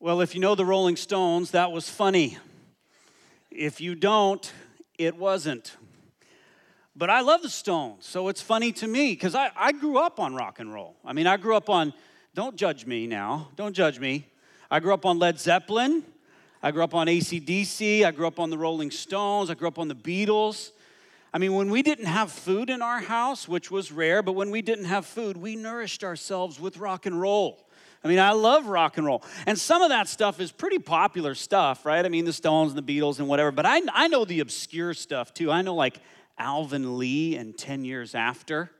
Well, if you know the Rolling Stones, that was funny. If you don't, it wasn't. But I love the Stones, so it's funny to me because I, I grew up on rock and roll. I mean, I grew up on, don't judge me now, don't judge me. I grew up on Led Zeppelin, I grew up on ACDC, I grew up on the Rolling Stones, I grew up on the Beatles. I mean, when we didn't have food in our house, which was rare, but when we didn't have food, we nourished ourselves with rock and roll. I mean, I love rock and roll. And some of that stuff is pretty popular stuff, right? I mean, the Stones and the Beatles and whatever. But I, I know the obscure stuff too. I know like Alvin Lee and 10 Years After.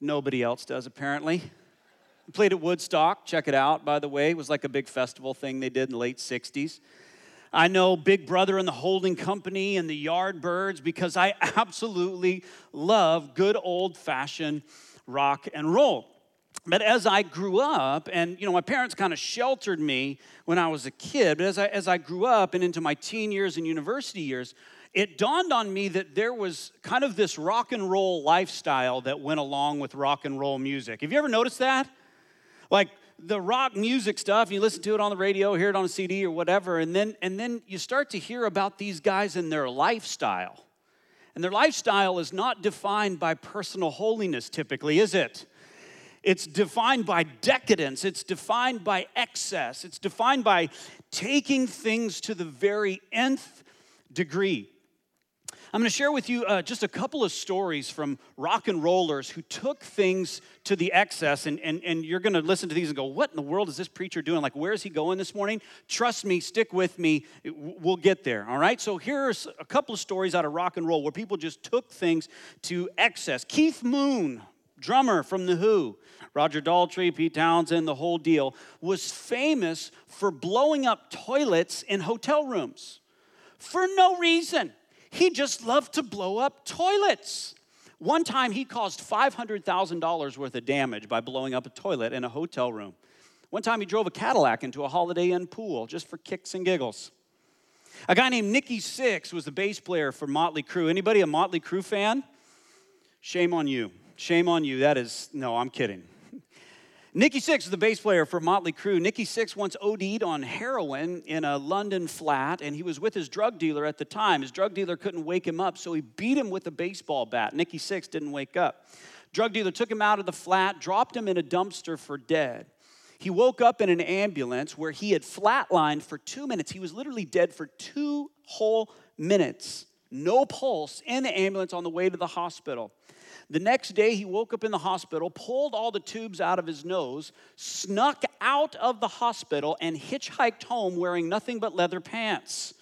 Nobody else does, apparently. played at Woodstock. Check it out, by the way. It was like a big festival thing they did in the late 60s. I know Big Brother and the Holding Company and the Yardbirds because I absolutely love good old fashioned rock and roll. But as I grew up, and you know, my parents kind of sheltered me when I was a kid, but as I, as I grew up and into my teen years and university years, it dawned on me that there was kind of this rock and roll lifestyle that went along with rock and roll music. Have you ever noticed that? Like the rock music stuff, you listen to it on the radio, hear it on a CD or whatever, and then and then you start to hear about these guys and their lifestyle. And their lifestyle is not defined by personal holiness typically, is it? It's defined by decadence, it's defined by excess, it's defined by taking things to the very nth degree. I'm going to share with you uh, just a couple of stories from rock and rollers who took things to the excess, and, and, and you're going to listen to these and go, What in the world is this preacher doing? Like, where is he going this morning? Trust me, stick with me, we'll get there, all right? So, here's a couple of stories out of rock and roll where people just took things to excess. Keith Moon, drummer from The Who, Roger Daltrey, Pete Townshend, the whole deal, was famous for blowing up toilets in hotel rooms for no reason. He just loved to blow up toilets. One time he caused $500,000 worth of damage by blowing up a toilet in a hotel room. One time he drove a Cadillac into a Holiday Inn pool just for kicks and giggles. A guy named Nikki Sixx was the bass player for Motley Crue. Anybody a Motley Crue fan? Shame on you. Shame on you. That is, no, I'm kidding. Nikki Sixx, is the bass player for Motley Crue. Nikki Sixx once OD'd on heroin in a London flat, and he was with his drug dealer at the time. His drug dealer couldn't wake him up, so he beat him with a baseball bat. Nikki Sixx didn't wake up. Drug dealer took him out of the flat, dropped him in a dumpster for dead. He woke up in an ambulance where he had flatlined for two minutes. He was literally dead for two whole minutes. No pulse in the ambulance on the way to the hospital. The next day, he woke up in the hospital, pulled all the tubes out of his nose, snuck out of the hospital, and hitchhiked home wearing nothing but leather pants.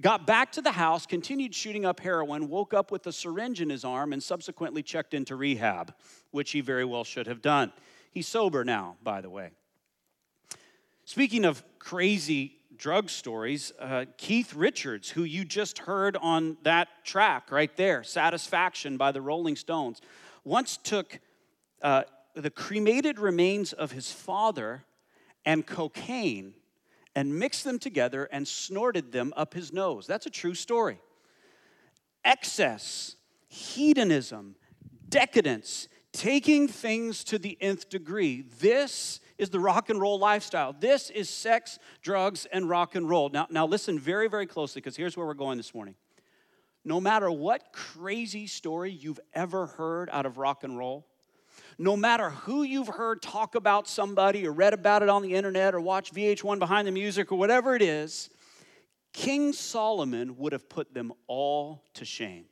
Got back to the house, continued shooting up heroin, woke up with a syringe in his arm, and subsequently checked into rehab, which he very well should have done. He's sober now, by the way. Speaking of crazy drug stories. Uh, Keith Richards, who you just heard on that track right there, Satisfaction by the Rolling Stones, once took uh, the cremated remains of his father and cocaine and mixed them together and snorted them up his nose. That's a true story. Excess, hedonism, decadence, taking things to the nth degree. This is the rock and roll lifestyle. This is sex, drugs, and rock and roll. Now, now listen very, very closely because here's where we're going this morning. No matter what crazy story you've ever heard out of rock and roll, no matter who you've heard talk about somebody or read about it on the internet or watch VH1 Behind the Music or whatever it is, King Solomon would have put them all to shame.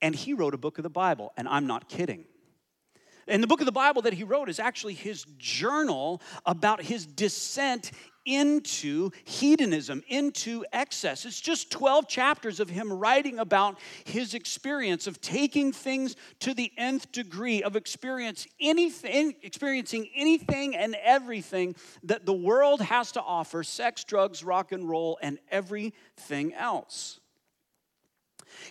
And he wrote a book of the Bible, and I'm not kidding. And the book of the Bible that he wrote is actually his journal about his descent into hedonism, into excess. It's just 12 chapters of him writing about his experience of taking things to the nth degree, of experience anything, experiencing anything and everything that the world has to offer sex, drugs, rock and roll, and everything else.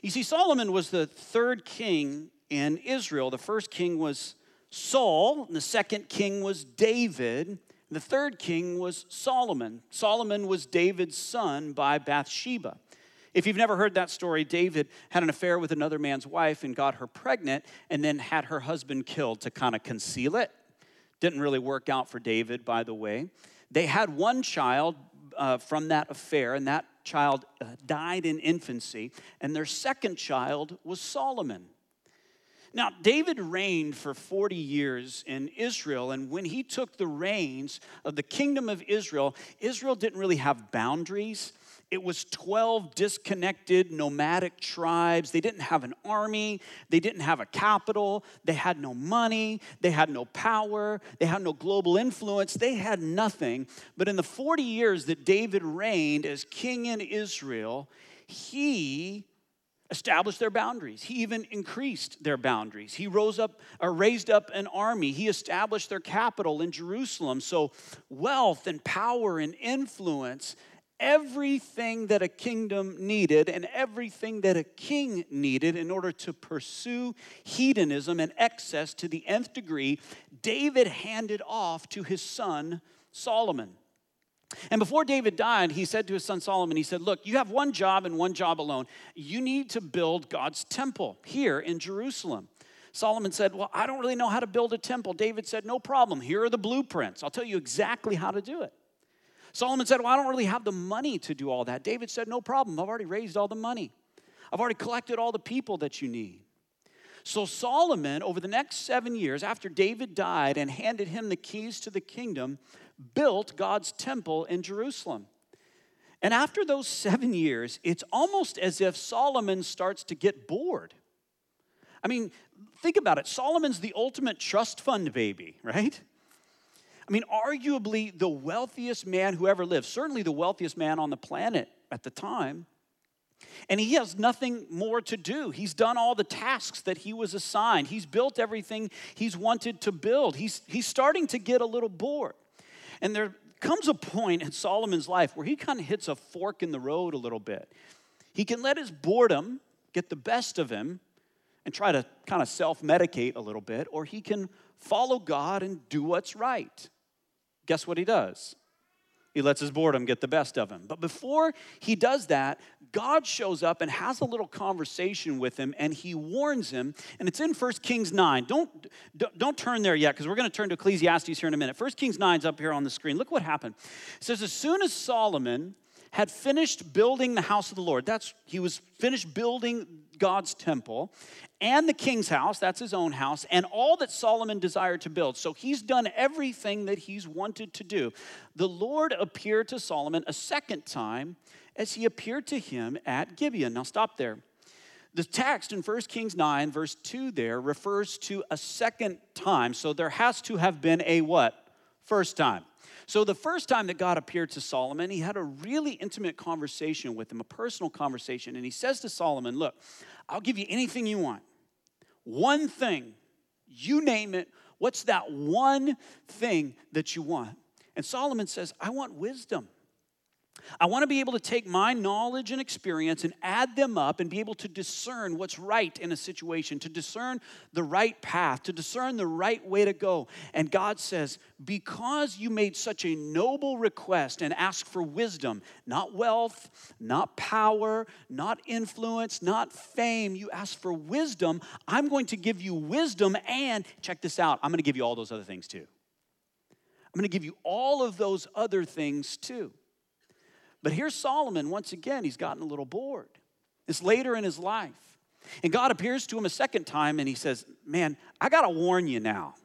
You see, Solomon was the third king in Israel. The first king was Saul, and the second king was David. The third king was Solomon. Solomon was David's son by Bathsheba. If you've never heard that story, David had an affair with another man's wife and got her pregnant and then had her husband killed to kind of conceal it. Didn't really work out for David, by the way. They had one child uh, from that affair, and that child uh, died in infancy. And their second child was Solomon. Now, David reigned for 40 years in Israel, and when he took the reins of the kingdom of Israel, Israel didn't really have boundaries. It was 12 disconnected nomadic tribes. They didn't have an army. They didn't have a capital. They had no money. They had no power. They had no global influence. They had nothing. But in the 40 years that David reigned as king in Israel, he established their boundaries. He even increased their boundaries. He rose up or raised up an army. He established their capital in Jerusalem. So wealth and power and influence everything that a kingdom needed and everything that a king needed in order to pursue hedonism and excess to the nth degree, David handed off to his son Solomon. And before David died, he said to his son Solomon, he said, Look, you have one job and one job alone. You need to build God's temple here in Jerusalem. Solomon said, Well, I don't really know how to build a temple. David said, No problem. Here are the blueprints. I'll tell you exactly how to do it. Solomon said, Well, I don't really have the money to do all that. David said, No problem. I've already raised all the money, I've already collected all the people that you need. So, Solomon, over the next seven years, after David died and handed him the keys to the kingdom, built God's temple in Jerusalem. And after those seven years, it's almost as if Solomon starts to get bored. I mean, think about it. Solomon's the ultimate trust fund baby, right? I mean, arguably the wealthiest man who ever lived, certainly the wealthiest man on the planet at the time. And he has nothing more to do. He's done all the tasks that he was assigned. He's built everything he's wanted to build. He's, he's starting to get a little bored. And there comes a point in Solomon's life where he kind of hits a fork in the road a little bit. He can let his boredom get the best of him and try to kind of self medicate a little bit, or he can follow God and do what's right guess what he does? He lets his boredom get the best of him. But before he does that, God shows up and has a little conversation with him and he warns him. And it's in 1 Kings 9. Don't, don't turn there yet because we're going to turn to Ecclesiastes here in a minute. 1 Kings 9 is up here on the screen. Look what happened. It says, As soon as Solomon had finished building the house of the Lord, that's he was finished building God's temple, and the king's house, that's his own house, and all that Solomon desired to build. So he's done everything that he's wanted to do. The Lord appeared to Solomon a second time as he appeared to him at Gibeon. Now stop there. The text in 1 Kings 9, verse 2 there refers to a second time. So there has to have been a what? First time. So, the first time that God appeared to Solomon, he had a really intimate conversation with him, a personal conversation. And he says to Solomon, Look, I'll give you anything you want. One thing, you name it. What's that one thing that you want? And Solomon says, I want wisdom. I want to be able to take my knowledge and experience and add them up and be able to discern what's right in a situation, to discern the right path, to discern the right way to go. And God says, Because you made such a noble request and asked for wisdom, not wealth, not power, not influence, not fame, you asked for wisdom, I'm going to give you wisdom and, check this out, I'm going to give you all those other things too. I'm going to give you all of those other things too. But here's Solomon, once again, he's gotten a little bored. It's later in his life. And God appears to him a second time and he says, Man, I got to warn you now.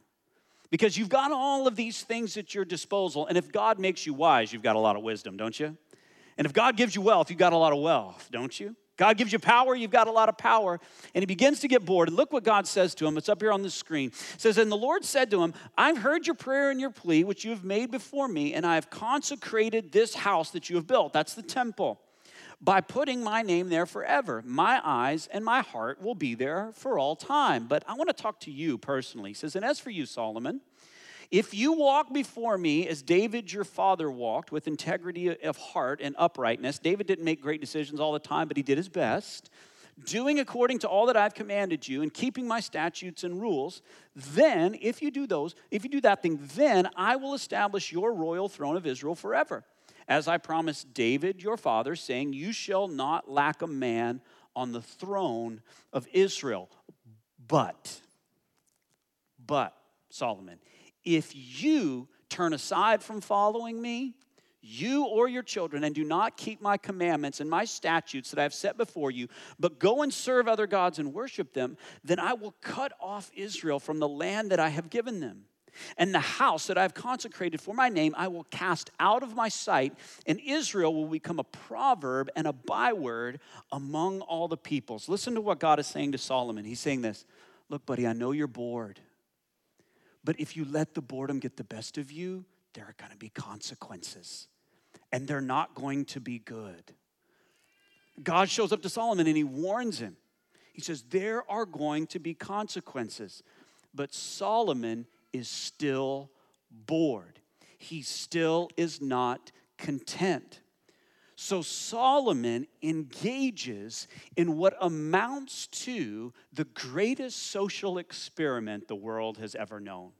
Because you've got all of these things at your disposal. And if God makes you wise, you've got a lot of wisdom, don't you? And if God gives you wealth, you've got a lot of wealth, don't you? God gives you power, you've got a lot of power. And he begins to get bored. And look what God says to him. It's up here on the screen. It says, And the Lord said to him, I've heard your prayer and your plea, which you have made before me, and I have consecrated this house that you have built. That's the temple. By putting my name there forever. My eyes and my heart will be there for all time. But I want to talk to you personally. He says, And as for you, Solomon, if you walk before me as David your father walked, with integrity of heart and uprightness, David didn't make great decisions all the time, but he did his best, doing according to all that I've commanded you and keeping my statutes and rules, then, if you do those, if you do that thing, then I will establish your royal throne of Israel forever. As I promised David your father, saying, You shall not lack a man on the throne of Israel. But, but, Solomon, if you turn aside from following me, you or your children, and do not keep my commandments and my statutes that I have set before you, but go and serve other gods and worship them, then I will cut off Israel from the land that I have given them. And the house that I have consecrated for my name, I will cast out of my sight, and Israel will become a proverb and a byword among all the peoples. Listen to what God is saying to Solomon. He's saying this Look, buddy, I know you're bored, but if you let the boredom get the best of you, there are going to be consequences, and they're not going to be good. God shows up to Solomon and he warns him. He says, There are going to be consequences. But Solomon is still bored, he still is not content. So Solomon engages in what amounts to the greatest social experiment the world has ever known.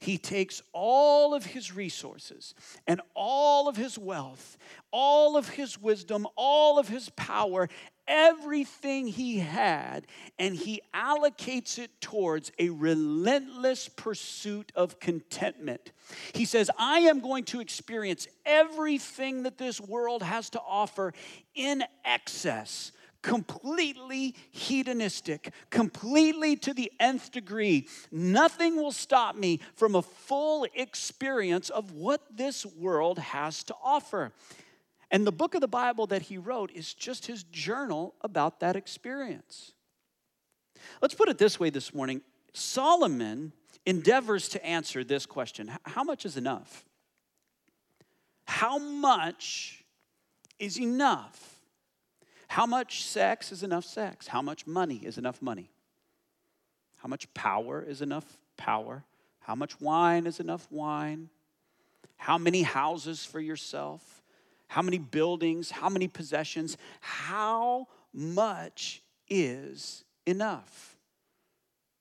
He takes all of his resources and all of his wealth, all of his wisdom, all of his power, everything he had, and he allocates it towards a relentless pursuit of contentment. He says, I am going to experience everything that this world has to offer in excess completely hedonistic, completely to the nth degree. Nothing will stop me from a full experience of what this world has to offer. And the book of the Bible that he wrote is just his journal about that experience. Let's put it this way this morning Solomon endeavors to answer this question How much is enough? How much is enough? How much sex is enough sex? How much money is enough money? How much power is enough power? How much wine is enough wine? How many houses for yourself? How many buildings? How many possessions? How much is enough?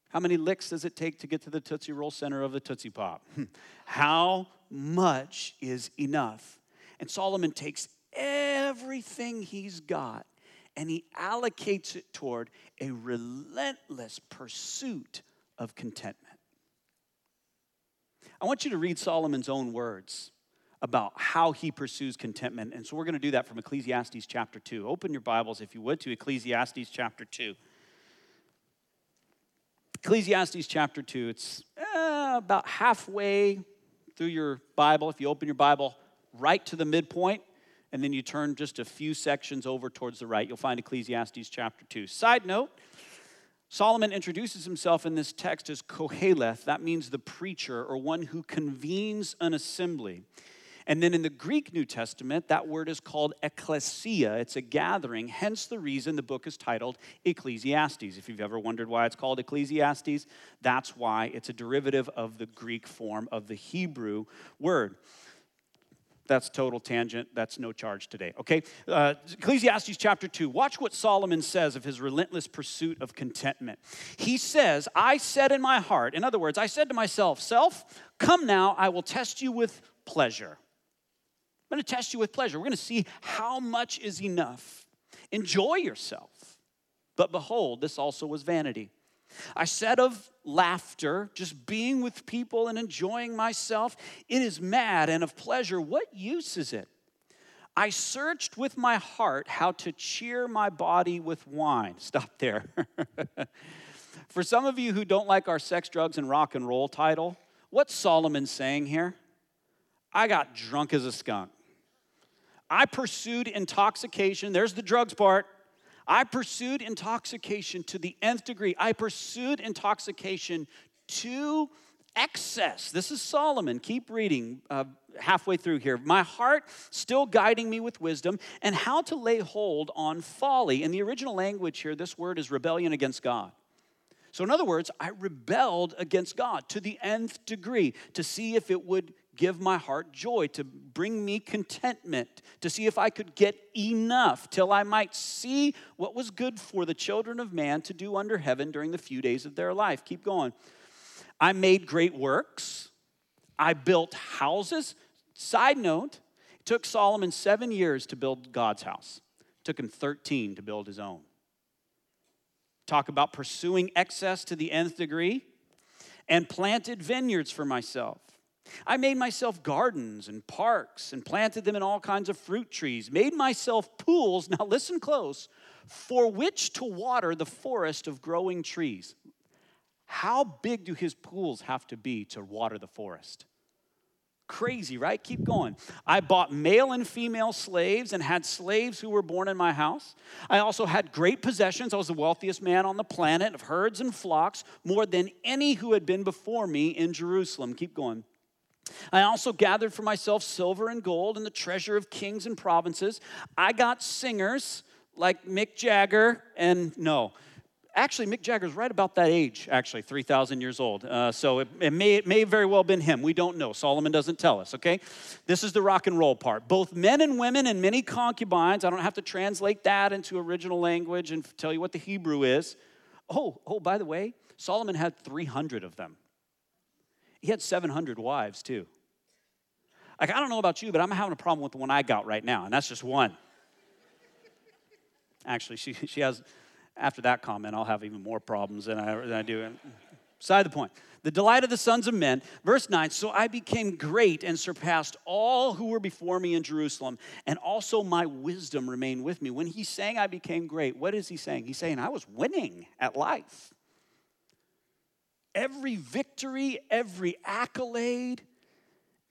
How many licks does it take to get to the Tootsie Roll center of the Tootsie Pop? How much is enough? And Solomon takes everything he's got and he allocates it toward a relentless pursuit of contentment. I want you to read Solomon's own words about how he pursues contentment. And so we're going to do that from Ecclesiastes chapter 2. Open your Bibles, if you would, to Ecclesiastes chapter 2. Ecclesiastes chapter 2, it's uh, about halfway through your Bible. If you open your Bible right to the midpoint, and then you turn just a few sections over towards the right, you'll find Ecclesiastes chapter 2. Side note, Solomon introduces himself in this text as Koheleth. That means the preacher or one who convenes an assembly. And then in the Greek New Testament, that word is called ecclesia. It's a gathering, hence the reason the book is titled Ecclesiastes. If you've ever wondered why it's called Ecclesiastes, that's why it's a derivative of the Greek form of the Hebrew word. That's total tangent. That's no charge today. Okay? Uh, Ecclesiastes chapter 2. Watch what Solomon says of his relentless pursuit of contentment. He says, I said in my heart, in other words, I said to myself, Self, come now, I will test you with pleasure. I'm going to test you with pleasure. We're going to see how much is enough. Enjoy yourself. But behold, this also was vanity. I said of laughter, just being with people and enjoying myself, it is mad and of pleasure. What use is it? I searched with my heart how to cheer my body with wine. Stop there. For some of you who don't like our sex, drugs, and rock and roll title, what's Solomon saying here? I got drunk as a skunk. I pursued intoxication. There's the drugs part. I pursued intoxication to the nth degree. I pursued intoxication to excess. This is Solomon. Keep reading uh, halfway through here. My heart still guiding me with wisdom and how to lay hold on folly. In the original language here, this word is rebellion against God. So, in other words, I rebelled against God to the nth degree to see if it would give my heart joy, to bring me contentment, to see if I could get enough till I might see what was good for the children of man to do under heaven during the few days of their life. Keep going. I made great works, I built houses. Side note, it took Solomon seven years to build God's house, it took him 13 to build his own. Talk about pursuing excess to the nth degree. and planted vineyards for myself. I made myself gardens and parks and planted them in all kinds of fruit trees, made myself pools, now listen close, for which to water the forest of growing trees. How big do his pools have to be to water the forest? Crazy, right? Keep going. I bought male and female slaves and had slaves who were born in my house. I also had great possessions. I was the wealthiest man on the planet of herds and flocks, more than any who had been before me in Jerusalem. Keep going. I also gathered for myself silver and gold and the treasure of kings and provinces. I got singers like Mick Jagger and no, actually Mick Jagger's right about that age, actually 3,000 years old. Uh, so it, it, may, it may very well have been him. We don't know. Solomon doesn't tell us, okay? This is the rock and roll part. Both men and women and many concubines. I don't have to translate that into original language and tell you what the Hebrew is. Oh, oh, by the way, Solomon had 300 of them. He had 700 wives too. Like, I don't know about you, but I'm having a problem with the one I got right now, and that's just one. Actually, she, she has, after that comment, I'll have even more problems than I, than I do. Side the point. The delight of the sons of men. Verse 9 So I became great and surpassed all who were before me in Jerusalem, and also my wisdom remained with me. When he's saying I became great, what is he saying? He's saying I was winning at life every victory, every accolade,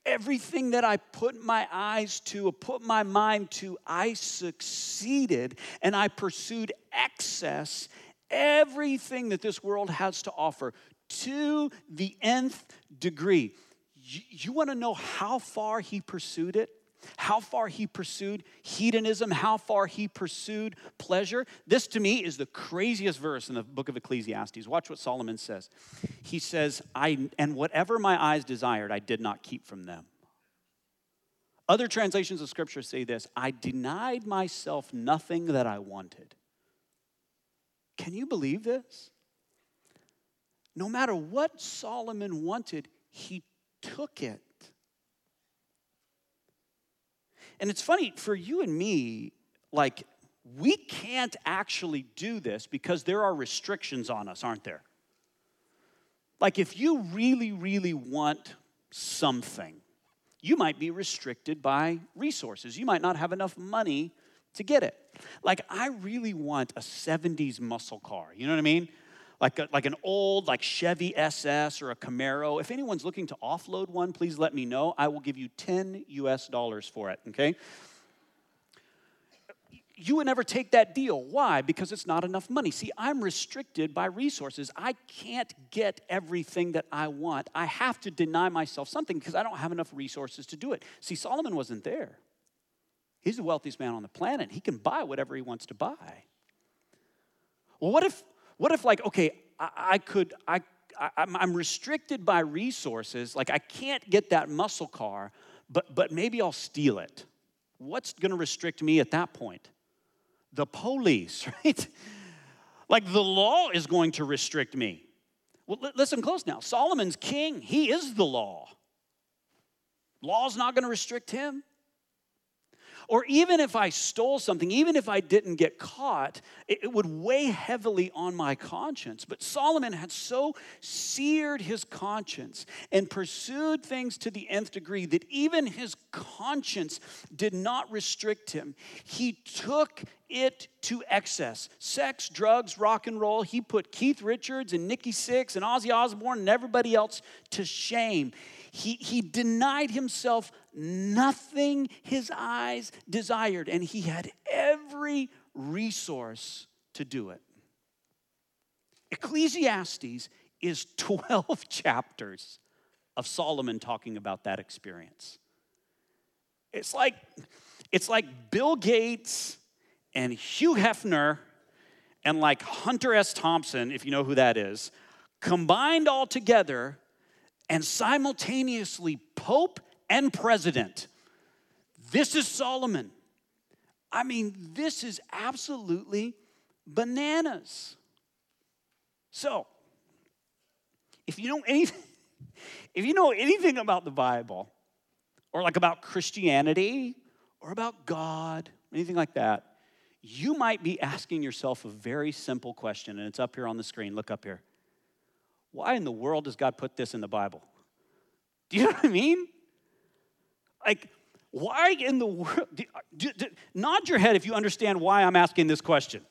everything that I put my eyes to, put my mind to, I succeeded and I pursued excess, everything that this world has to offer to the nth degree. You, you want to know how far he pursued it? How far he pursued hedonism, how far he pursued pleasure. This to me is the craziest verse in the book of Ecclesiastes. Watch what Solomon says. He says, I and whatever my eyes desired, I did not keep from them. Other translations of scripture say this I denied myself nothing that I wanted. Can you believe this? No matter what Solomon wanted, he took it. And it's funny for you and me, like, we can't actually do this because there are restrictions on us, aren't there? Like, if you really, really want something, you might be restricted by resources. You might not have enough money to get it. Like, I really want a 70s muscle car. You know what I mean? Like, a, like an old like Chevy SS or a Camaro. If anyone's looking to offload one, please let me know. I will give you 10 US dollars for it, okay? You would never take that deal. Why? Because it's not enough money. See, I'm restricted by resources. I can't get everything that I want. I have to deny myself something because I don't have enough resources to do it. See, Solomon wasn't there. He's the wealthiest man on the planet. He can buy whatever he wants to buy. Well, what if what if, like, okay, I, I could, I, I, I'm restricted by resources, like, I can't get that muscle car, but, but maybe I'll steal it. What's gonna restrict me at that point? The police, right? like, the law is going to restrict me. Well, listen close now. Solomon's king, he is the law. Law's not gonna restrict him. Or even if I stole something, even if I didn't get caught, it, would weigh heavily on my conscience. But Solomon had so seared his conscience and pursued things to the nth degree that even his conscience did not restrict him. He took it to excess. Sex, drugs, rock and roll. He put Keith Richards and Nikki Sixx and Ozzy Osbourne and everybody else to shame. He, he denied himself nothing his eyes desired, and he had every resource to do it. Ecclesiastes is 12 chapters of Solomon talking about that experience. It's like, it's like Bill Gates and Hugh Hefner and like Hunter S. Thompson, if you know who that is, combined all together and simultaneously Pope and President. This is Solomon. I mean, this is absolutely bananas. So, if you know anything, if you know anything about the Bible, or like about Christianity, or about God, anything like that, you might be asking yourself a very simple question, and it's up here on the screen. Look up here. why in the world does God put this in the Bible? Do you know what I mean? Like, why in the world? Do, do, do, nod your head if you understand why I'm asking this question.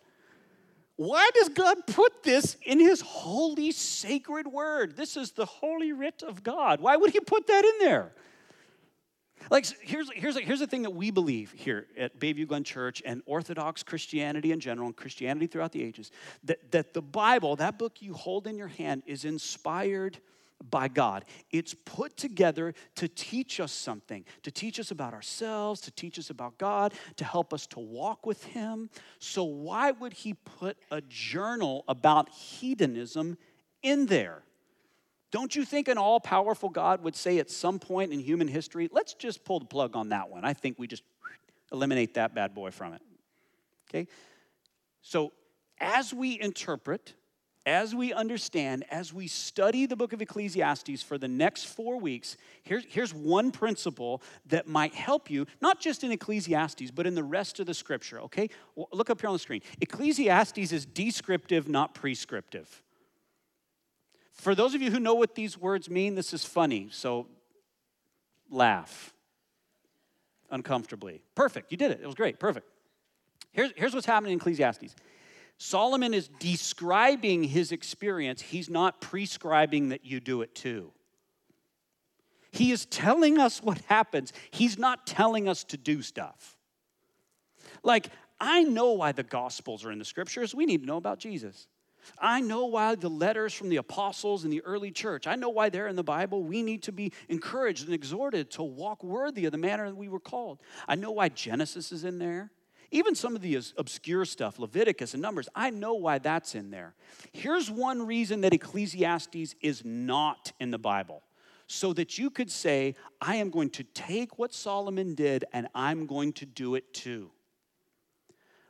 Why does God put this in His holy, sacred word? This is the holy writ of God. Why would He put that in there? Like, here's, here's, here's the thing that we believe here at Bayview Glen Church and Orthodox Christianity in general, and Christianity throughout the ages, that, that the Bible, that book you hold in your hand, is inspired by God. It's put together to teach us something, to teach us about ourselves, to teach us about God, to help us to walk with Him. So, why would He put a journal about hedonism in there? Don't you think an all powerful God would say at some point in human history, let's just pull the plug on that one? I think we just eliminate that bad boy from it. Okay? So, as we interpret, as we understand, as we study the book of Ecclesiastes for the next four weeks, here's, here's one principle that might help you, not just in Ecclesiastes, but in the rest of the scripture, okay? Well, look up here on the screen. Ecclesiastes is descriptive, not prescriptive. For those of you who know what these words mean, this is funny, so laugh uncomfortably. Perfect, you did it. It was great, perfect. Here's, here's what's happening in Ecclesiastes Solomon is describing his experience, he's not prescribing that you do it too. He is telling us what happens, he's not telling us to do stuff. Like, I know why the Gospels are in the scriptures. We need to know about Jesus. I know why the letters from the apostles in the early church, I know why they're in the Bible. We need to be encouraged and exhorted to walk worthy of the manner that we were called. I know why Genesis is in there. Even some of the obscure stuff, Leviticus and Numbers, I know why that's in there. Here's one reason that Ecclesiastes is not in the Bible so that you could say, I am going to take what Solomon did and I'm going to do it too.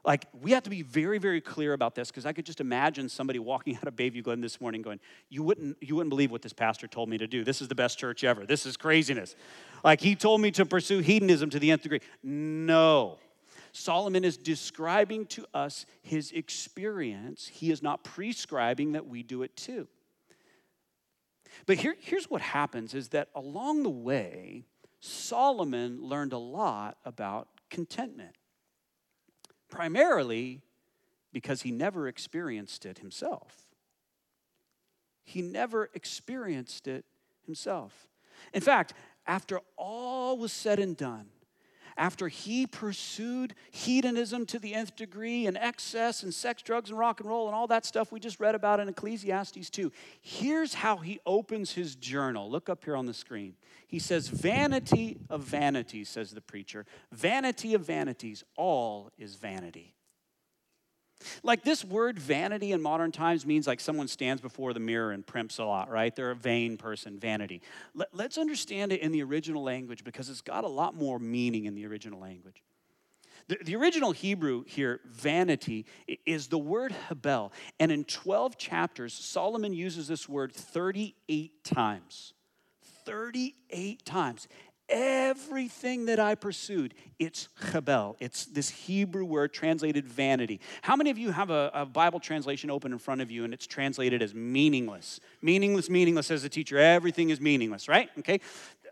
Like, we have to be very, very clear about this because I could just imagine somebody walking out of Bayview Glen this morning going, you wouldn't, you wouldn't believe what this pastor told me to do. This is the best church ever. This is craziness. Like, he told me to pursue hedonism to the nth degree. No. Solomon is describing to us his experience. He is not prescribing that we do it too. But here, here's what happens is that along the way, Solomon learned a lot about contentment primarily because he never experienced it himself. He never experienced it himself. In fact, after all was said and done, after he pursued hedonism to the nth degree and excess and sex, drugs, and rock and roll and all that stuff we just read about in Ecclesiastes 2, here's how he opens his journal. Look up here on the screen. He says, Vanity of vanities, says the preacher. Vanity of vanities, all is vanity. Like this word vanity in modern times means like someone stands before the mirror and primps a lot, right? They're a vain person, vanity. Let, us understand it in the original language because it's got a lot more meaning in the original language. The, the original Hebrew here, vanity, is the word hebel. And in 12 chapters, Solomon uses this word 38 times. 38 times everything that I pursued, it's chabel. It's this Hebrew word translated vanity. How many of you have a, a, Bible translation open in front of you and it's translated as meaningless? Meaningless, meaningless, as a teacher. Everything is meaningless, right? Okay.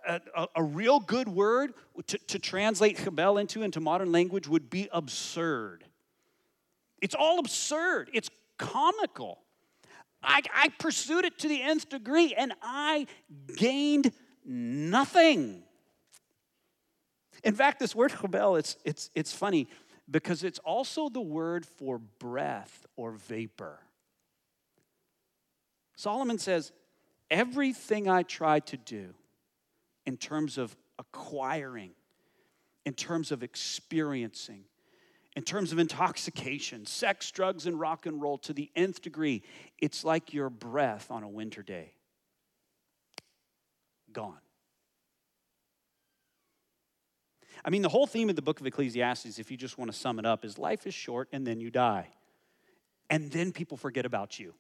A, a, a real good word to, to translate chabel into into modern language would be absurd. It's all absurd. It's comical. I, I pursued it to the nth degree and I gained nothing. In fact, this word chabel, it's, it's, it's funny because it's also the word for breath or vapor. Solomon says, everything I tried to do in terms of acquiring, in terms of experiencing, in terms of intoxication, sex, drugs, and rock and roll to the nth degree, it's like your breath on a winter day. Gone. I mean, the whole theme of the book of Ecclesiastes, if you just want to sum it up, is life is short and then you die. And then people forget about you.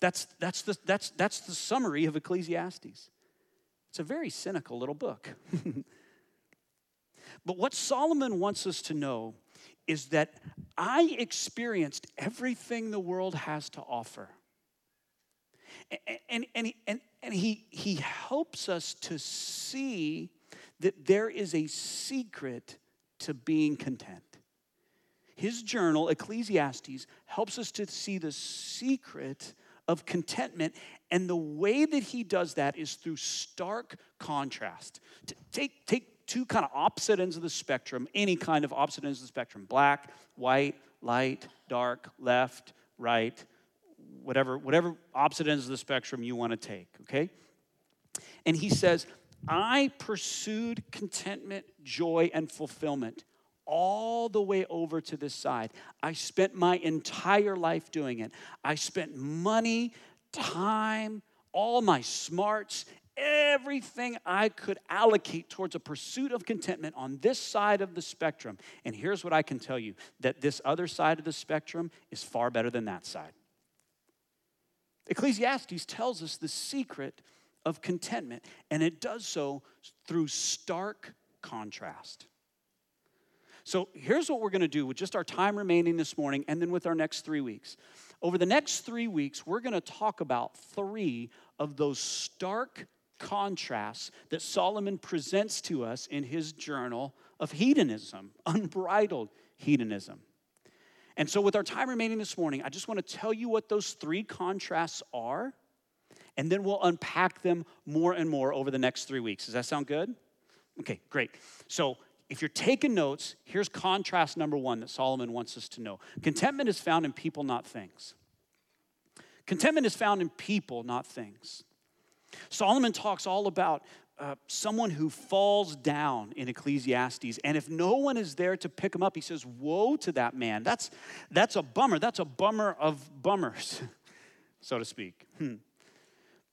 That's, that's, the, that's, that's the summary of Ecclesiastes. It's a very cynical little book. but what Solomon wants us to know is that I experienced everything the world has to offer. And, and, and, and he, he helps us to see that there is a secret to being content. His journal, Ecclesiastes, helps us to see the secret of contentment. And the way that he does that is through stark contrast. Take, take two kind of opposite ends of the spectrum, any kind of opposite ends of the spectrum black, white, light, dark, left, right, whatever, whatever opposite ends of the spectrum you want to take, okay? And he says, I pursued contentment, joy, and fulfillment all the way over to this side. I spent my entire life doing it. I spent money, time, all my smarts, everything I could allocate towards a pursuit of contentment on this side of the spectrum. And here's what I can tell you that this other side of the spectrum is far better than that side. Ecclesiastes tells us the secret of contentment, and it does so through stark contrast. So here's what we're going to do with just our time remaining this morning and then with our next three weeks. Over the next three weeks, we're going to talk about three of those stark contrasts that Solomon presents to us in his journal of hedonism, unbridled hedonism. And so, with our time remaining this morning, I just want to tell you what those three contrasts are, and then we'll unpack them more and more over the next three weeks. Does that sound good? Okay, great. So, if you're taking notes, here's contrast number one that Solomon wants us to know contentment is found in people, not things. Contentment is found in people, not things. Solomon talks all about uh, someone who falls down in Ecclesiastes, and if no one is there to pick him up, he says, Woe to that man. That's, that's a bummer. That's a bummer of bummers, so to speak. Hmm.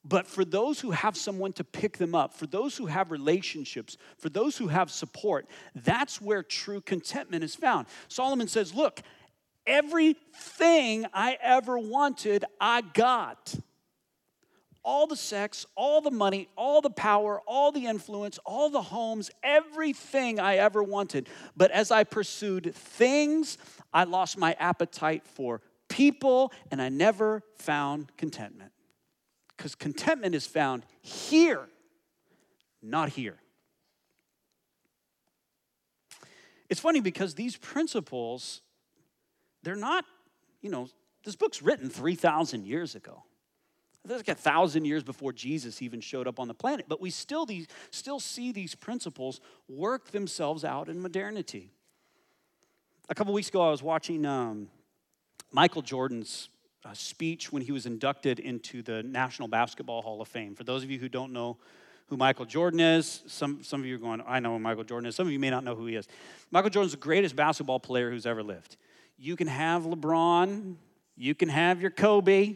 But for those who have someone to pick them up, for those who have relationships, for those who have support, that's where true contentment is found. Solomon says, Look, everything I ever wanted, I got all the sex, all the money, all the power, all the influence, all the homes, everything I ever wanted. But as I pursued things, I lost my appetite for people and I never found contentment. Because contentment is found here, not here. It's funny because these principles, they're not, you know, this book's written 3,000 years ago. That's like a thousand years before Jesus even showed up on the planet. But we still, these, still see these principles work themselves out in modernity. A couple weeks ago, I was watching um, Michael Jordan's uh, speech when he was inducted into the National Basketball Hall of Fame. For those of you who don't know who Michael Jordan is, some, some of you are going, I know who Michael Jordan is. Some of you may not know who he is. Michael Jordan's the greatest basketball player who's ever lived. You can have LeBron, you can have your Kobe,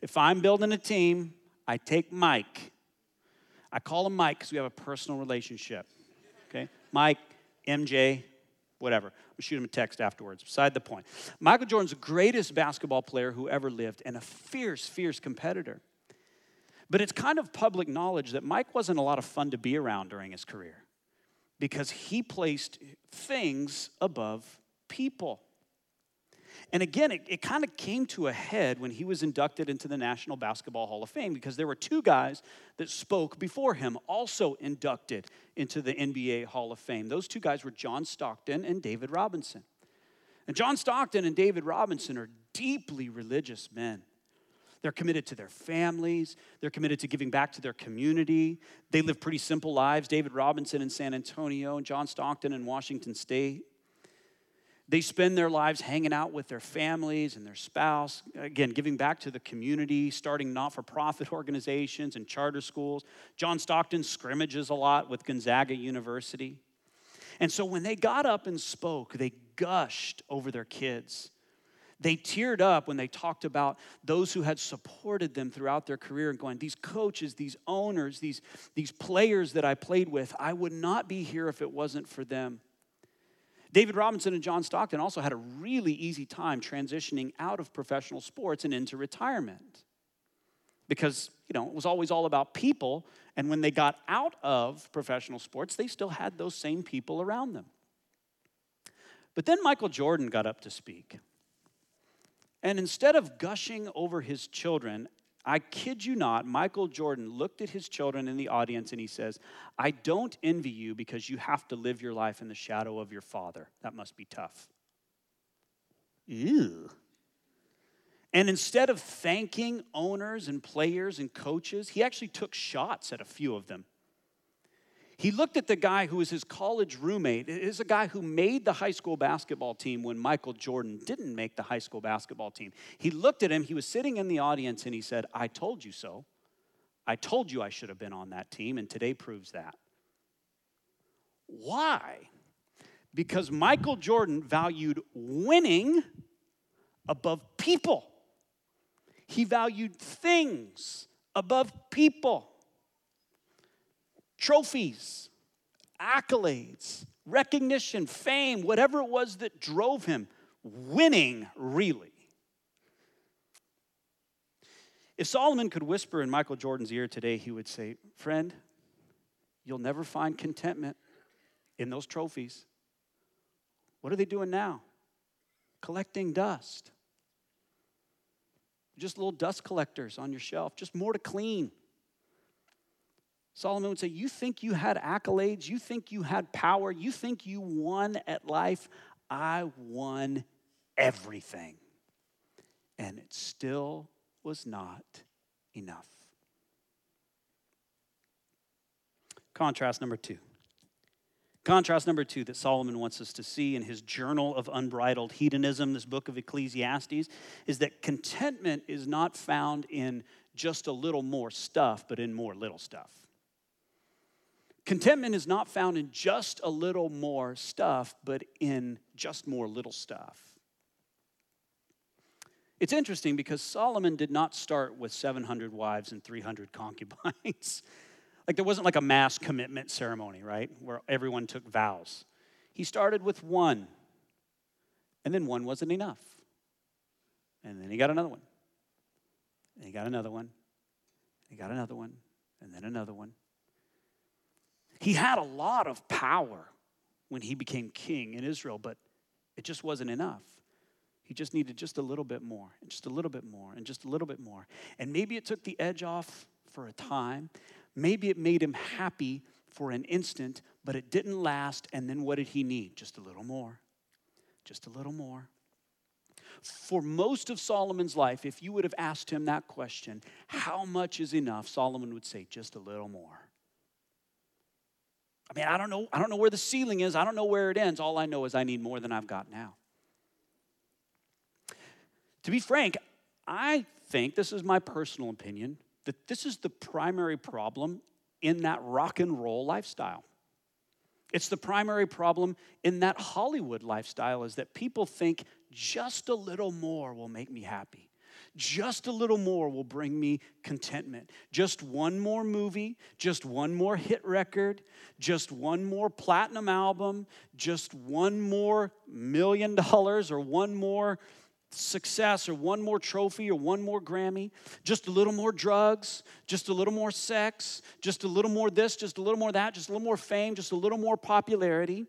if I'm building a team, I take Mike. I call him Mike because we have a personal relationship. Okay? Mike, MJ, whatever. Shoot him a text afterwards. Beside the point. Michael Jordan's the greatest basketball player who ever lived and a fierce, fierce competitor. But it's kind of public knowledge that Mike wasn't a lot of fun to be around during his career because he placed things above people. And again, it, it kind of came to a head when he was inducted into the National Basketball Hall of Fame because there were two guys that spoke before him, also inducted into the NBA Hall of Fame. Those two guys were John Stockton and David Robinson. And John Stockton and David Robinson are deeply religious men. They're committed to their families. They're committed to giving back to their community. They live pretty simple lives. David Robinson in San Antonio and John Stockton in Washington State. They spend their lives hanging out with their families and their spouse, again, giving back to the community, starting not for profit organizations and charter schools. John Stockton scrimmages a lot with Gonzaga University. And so when they got up and spoke, they gushed over their kids. They teared up when they talked about those who had supported them throughout their career and going, These coaches, these owners, these, these players that I played with, I would not be here if it wasn't for them. David Robinson and John Stockton also had a really easy time transitioning out of professional sports and into retirement because, you know, it was always all about people. And when they got out of professional sports, they still had those same people around them. But then Michael Jordan got up to speak. And instead of gushing over his children, I kid you not, Michael Jordan looked at his children in the audience and he says, I don't envy you because you have to live your life in the shadow of your father. That must be tough. Ew. And instead of thanking owners and players and coaches, he actually took shots at a few of them. He looked at the guy who was his college roommate. It is a guy who made the high school basketball team when Michael Jordan didn't make the high school basketball team. He looked at him, he was sitting in the audience, and he said, I told you so. I told you I should have been on that team, and today proves that. Why? Because Michael Jordan valued winning above people. He valued things above people trophies, accolades, recognition, fame, whatever it was that drove him, winning really. If Solomon could whisper in Michael Jordan's ear today, he would say, Friend, you'll never find contentment in those trophies. What are they doing now? Collecting dust. Just little dust collectors on your shelf, just more to clean. Solomon would say, You think you had accolades, you think you had power, you think you won at life. I won everything. And it still was not enough. Contrast number two. Contrast number two that Solomon wants us to see in his journal of unbridled hedonism, this book of Ecclesiastes, is that contentment is not found in just a little more stuff, but in more little stuff. Contentment is not found in just a little more stuff, but in just more little stuff. It's interesting because Solomon did not start with 700 wives and 300 concubines. like there wasn't like a mass commitment ceremony, right? Where everyone took vows. He started with one, and then one wasn't enough. And then he got another one. And he got another one. He got another one. And then another one. He had a lot of power when he became king in Israel, but it just wasn't enough. He just needed just a little bit more, and just a little bit more, and just a little bit more. And maybe it took the edge off for a time. Maybe it made him happy for an instant, but it didn't last. And then what did he need? Just a little more. Just a little more. For most of Solomon's life, if you would have asked him that question, how much is enough? Solomon would say, just a little more. I mean, I don't know, I don't know where the ceiling is. I don't know where it ends. All I know is I need more than I've got now. To be frank, I think this is my personal opinion that this is the primary problem in that rock and roll lifestyle. It's the primary problem in that Hollywood lifestyle is that people think just a little more will make me happy. Just a little more will bring me contentment. Just one more movie, just one more hit record, just one more platinum album, just one more million dollars or one more success or one more trophy or one more Grammy, just a little more drugs, just a little more sex, just a little more this, just a little more that, just a little more fame, just a little more popularity.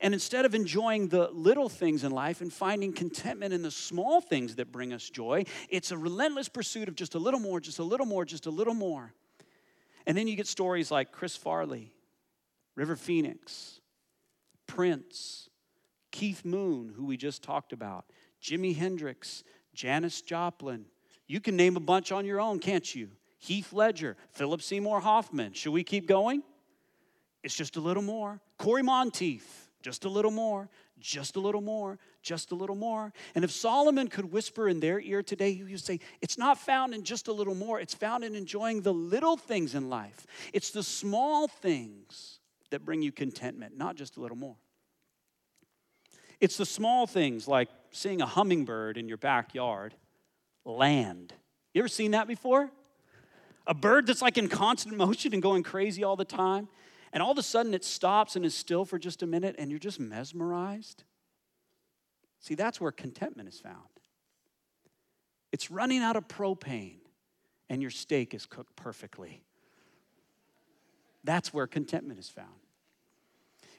And instead of enjoying the little things in life and finding contentment in the small things that bring us joy, it's a relentless pursuit of just a little more, just a little more, just a little more. And then you get stories like Chris Farley, River Phoenix, Prince, Keith Moon, who we just talked about, Jimi Hendrix, Janis Joplin. You can name a bunch on your own, can't you? Heath Ledger, Philip Seymour Hoffman. Should we keep going? It's just a little more. Cory Monteith, just a little more, just a little more, just a little more. And if Solomon could whisper in their ear today, he would say, It's not found in just a little more, it's found in enjoying the little things in life. It's the small things that bring you contentment, not just a little more. It's the small things like seeing a hummingbird in your backyard land. You ever seen that before? A bird that's like in constant motion and going crazy all the time and all of a sudden it stops and is still for just a minute and you're just mesmerized. See, that's where contentment is found. It's running out of propane and your steak is cooked perfectly. That's where contentment is found.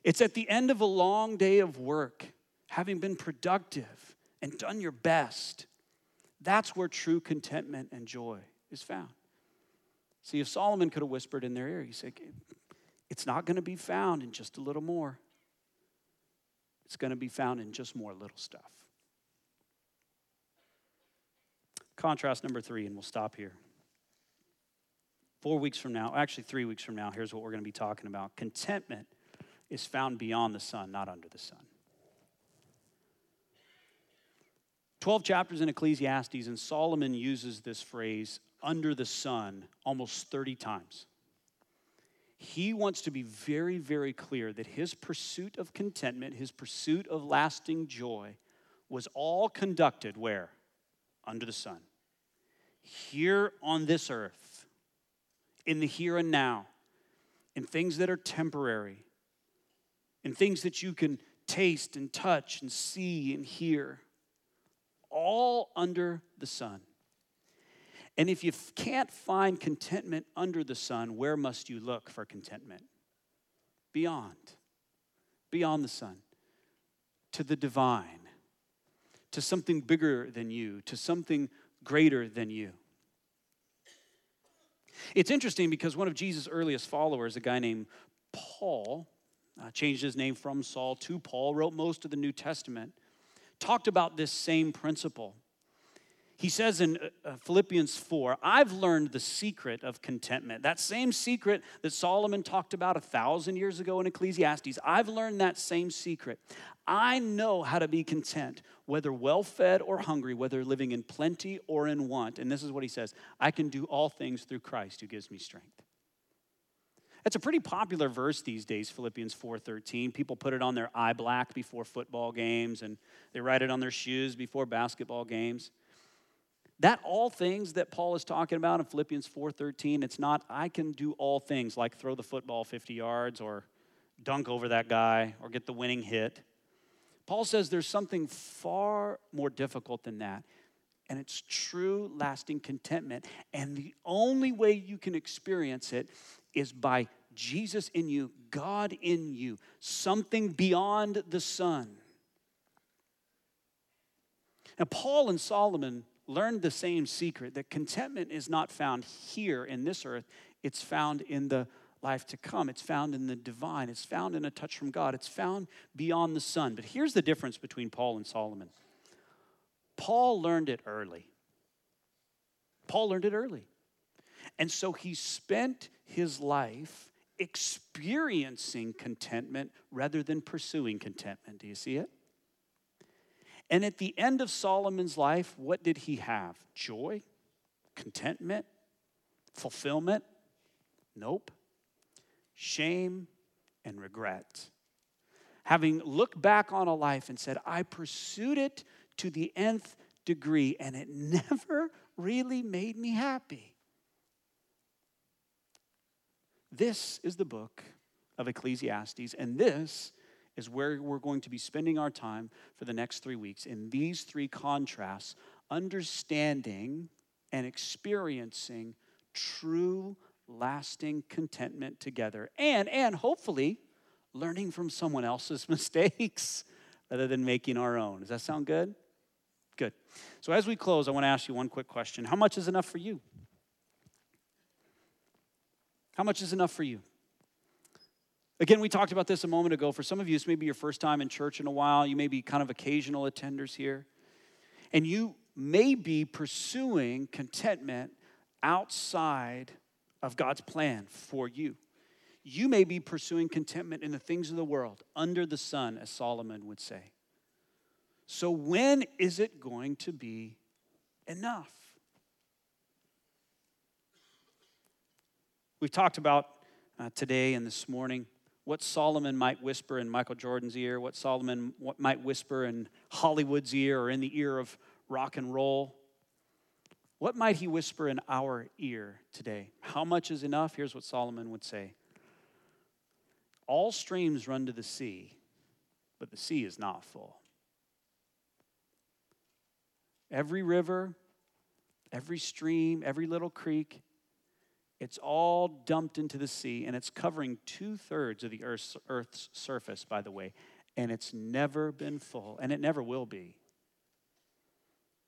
It's at the end of a long day of work, having been productive and done your best. That's where true contentment and joy is found. See, if Solomon could have whispered in their ear, he said, It's not going to be found in just a little more. It's going to be found in just more little stuff. Contrast number three, and we'll stop here. Four weeks from now, actually, three weeks from now, here's what we're going to be talking about. Contentment is found beyond the sun, not under the sun. 12 chapters in Ecclesiastes, and Solomon uses this phrase, under the sun, almost 30 times. He wants to be very, very clear that his pursuit of contentment, his pursuit of lasting joy, was all conducted where? Under the sun. Here on this earth, in the here and now, in things that are temporary, in things that you can taste and touch and see and hear all under the sun. And if you can't find contentment under the sun, where must you look for contentment? Beyond, beyond the sun, to the divine, to something bigger than you, to something greater than you. It's interesting because one of Jesus' earliest followers, a guy named Paul, uh, changed his name from Saul to Paul, wrote most of the New Testament talked about this same principle. He says in uh, uh, Philippians 4, I've learned the secret of contentment. That same secret that Solomon talked about a thousand years ago in Ecclesiastes. I've learned that same secret. I know how to be content, whether well fed or hungry, whether living in plenty or in want. And this is what he says I can do all things through Christ who gives me strength. It's a pretty popular verse these days, Philippians 4:13. People put it on their eye black before football games and they write it on their shoes before basketball games. That all things that Paul is talking about in Philippians 4:13, it's not I can do all things like throw the football 50 yards or dunk over that guy or get the winning hit. Paul says there's something far more difficult than that. And it's true, lasting contentment. And the only way you can experience it is by Jesus in you, God in you, something beyond the sun. Now, Paul and Solomon learned the same secret that contentment is not found here in this earth, it's found in the life to come. It's found in the divine, it's found in a touch from God, it's found beyond the sun. But here's the difference between Paul and Solomon Paul learned it early. Paul learned it early. And so he spent his life experiencing contentment rather than pursuing contentment. Do you see it? And at the end of Solomon's life, what did he have? Joy? Contentment? Fulfillment? Nope. Shame and regret. Having looked back on a life and said, I pursued it to the nth degree and it never really made me happy. This is the book of Ecclesiastes, and this is where we're going to be spending our time for the next three weeks in these three contrasts, understanding and experiencing true, lasting contentment together, and, and hopefully learning from someone else's mistakes rather than making our own. Does that sound good? Good. So, as we close, I want to ask you one quick question How much is enough for you? How much is enough for you? Again, we talked about this a moment ago. For some of you, this may be your first time in church in a while. You may be kind of occasional attenders here. And you may be pursuing contentment outside of God's plan for you. You may be pursuing contentment in the things of the world, under the sun, as Solomon would say. So, when is it going to be enough? We've talked about uh, today and this morning what Solomon might whisper in Michael Jordan's ear, what Solomon might whisper in Hollywood's ear or in the ear of rock and roll. What might he whisper in our ear today? How much is enough? Here's what Solomon would say All streams run to the sea, but the sea is not full. Every river, every stream, every little creek, it's all dumped into the sea, and it's covering two thirds of the Earth's, Earth's surface, by the way, and it's never been full, and it never will be.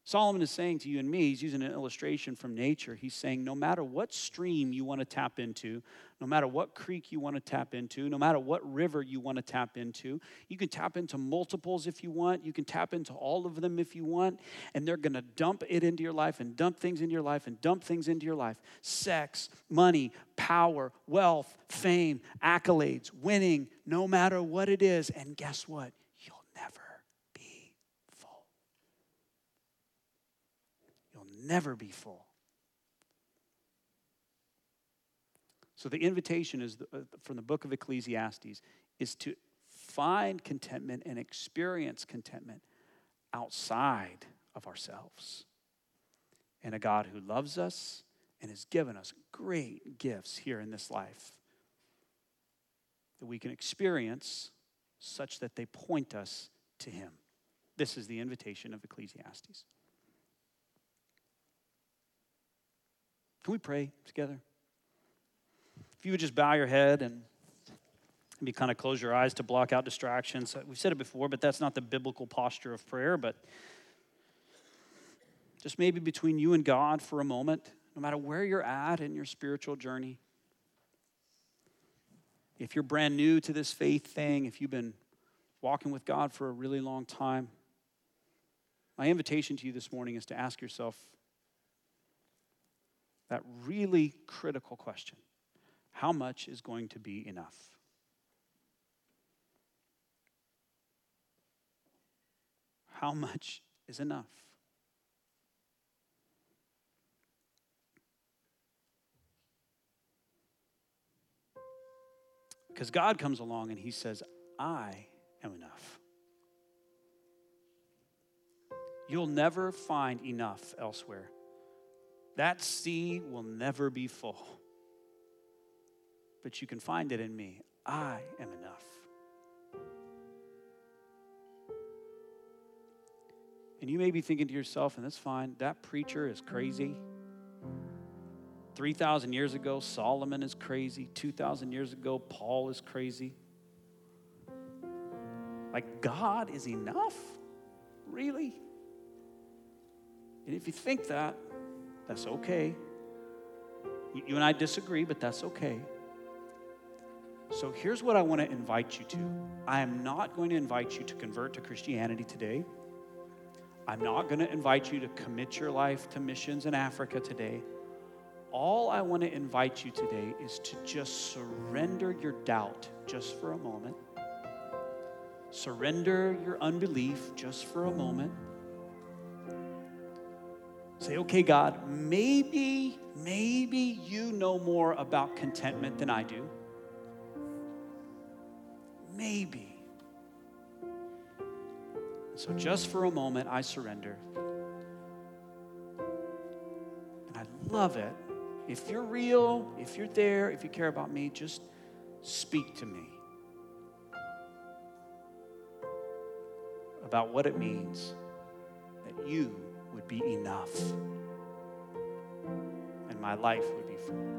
Solomon is saying to you and me, he's using an illustration from nature. He's saying, no matter what stream you want to tap into, no matter what creek you want to tap into, no matter what river you want to tap into, you can tap into multiples if you want. You can tap into all of them if you want. And they're going to dump it into your life and dump things into your life and dump things into your life sex, money, power, wealth, fame, accolades, winning, no matter what it is. And guess what? Never be full. So the invitation is uh, from the book of Ecclesiastes is to find contentment and experience contentment outside of ourselves. And a God who loves us and has given us great gifts here in this life that we can experience such that they point us to Him. This is the invitation of Ecclesiastes. Can we pray together? If you would just bow your head and maybe kind of close your eyes to block out distractions. Uh, we've said it before, but that's not the biblical posture of prayer, but just maybe between you and God for a moment, no matter where you're at in your spiritual journey. If you're brand new to this faith thing, if you've been walking with God for a really long time, my invitation to you this morning is to ask yourself that really critical question how much is going to be enough? How much is enough? Because God comes along and He says, I am enough. You'll never find enough elsewhere. That sea will never be full. But you can find it in me. I am enough. And you may be thinking to yourself, and that's fine, that preacher is crazy. 3,000 years ago, Solomon is crazy. 2,000 years ago, Paul is crazy. Like, God is enough? Really? And if you think that, that's okay. You and I disagree, but that's okay. So here's what I want to invite you to I am not going to invite you to convert to Christianity today. I'm not going to invite you to commit your life to missions in Africa today. All I want to invite you today is to just surrender your doubt just for a moment. Surrender your unbelief just for a moment Say, okay, God, maybe, maybe you know more about contentment than I do. Maybe. So, just for a moment, I surrender. And I love it. If you're real, if you're there, if you care about me, just speak to me about what it means that you would be enough and my life would be full.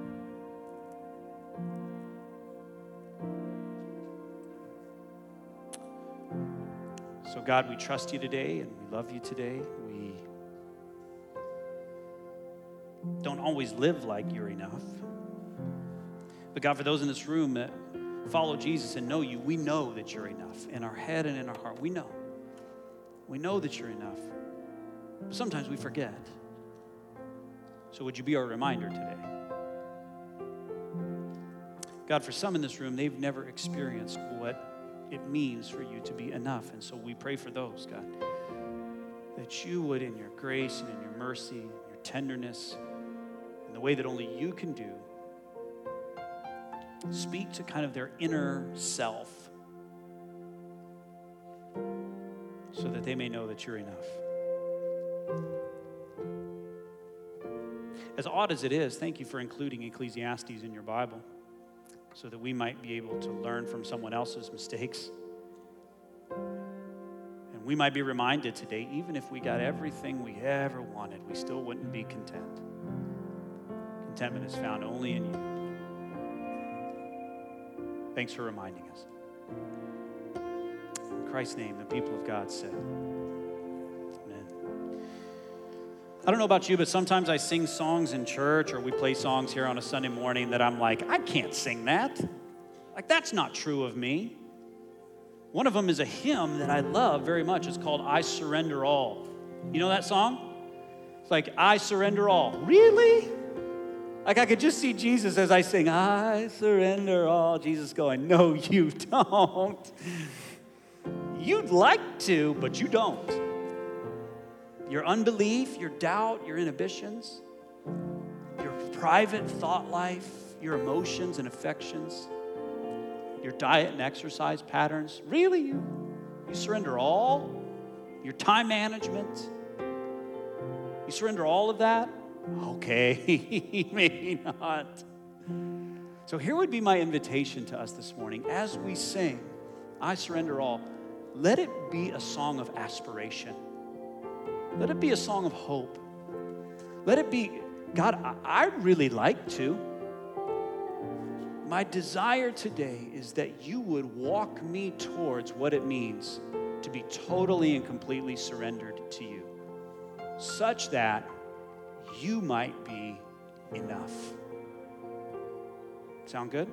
So, God, we trust you today and we love you today. We don't always live like you're enough. But, God, for those in this room that follow Jesus and know you, we know that you're enough in our head and in our heart. We know. We know that you're enough. Sometimes we forget. So, would you be our reminder today? God, for some in this room, they've never experienced what it means for you to be enough. And so we pray for those, God, that you would, in your grace and in your mercy, your tenderness, in the way that only you can do, speak to kind of their inner self so that they may know that you're enough. As odd as it is, thank you for including Ecclesiastes in your Bible so that we might be able to learn from someone else's mistakes. And we might be reminded today, even if we got everything we ever wanted, we still wouldn't be content. Contentment is found only in you. Thanks for reminding us. In Christ's name, the people of God said, I don't know about you, but sometimes I sing songs in church or we play songs here on a Sunday morning that I'm like, I can't sing that. Like, that's not true of me. One of them is a hymn that I love very much. It's called I Surrender All. You know that song? It's like, I surrender all. Really? Like, I could just see Jesus as I sing, I surrender all. Jesus going, No, you don't. You'd like to, but you don't your unbelief, your doubt, your inhibitions, your private thought life, your emotions and affections, your diet and exercise patterns. Really, you, you surrender all? Your time management? You surrender all of that? Okay, maybe not. So here would be my invitation to us this morning as we sing, I surrender all. Let it be a song of aspiration let it be a song of hope. Let it be, God, I, really like to. My desire today is that you would walk me towards what it means to be totally and completely surrendered to you, such that you might be enough. Sound good?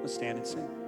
Let's stand and sing.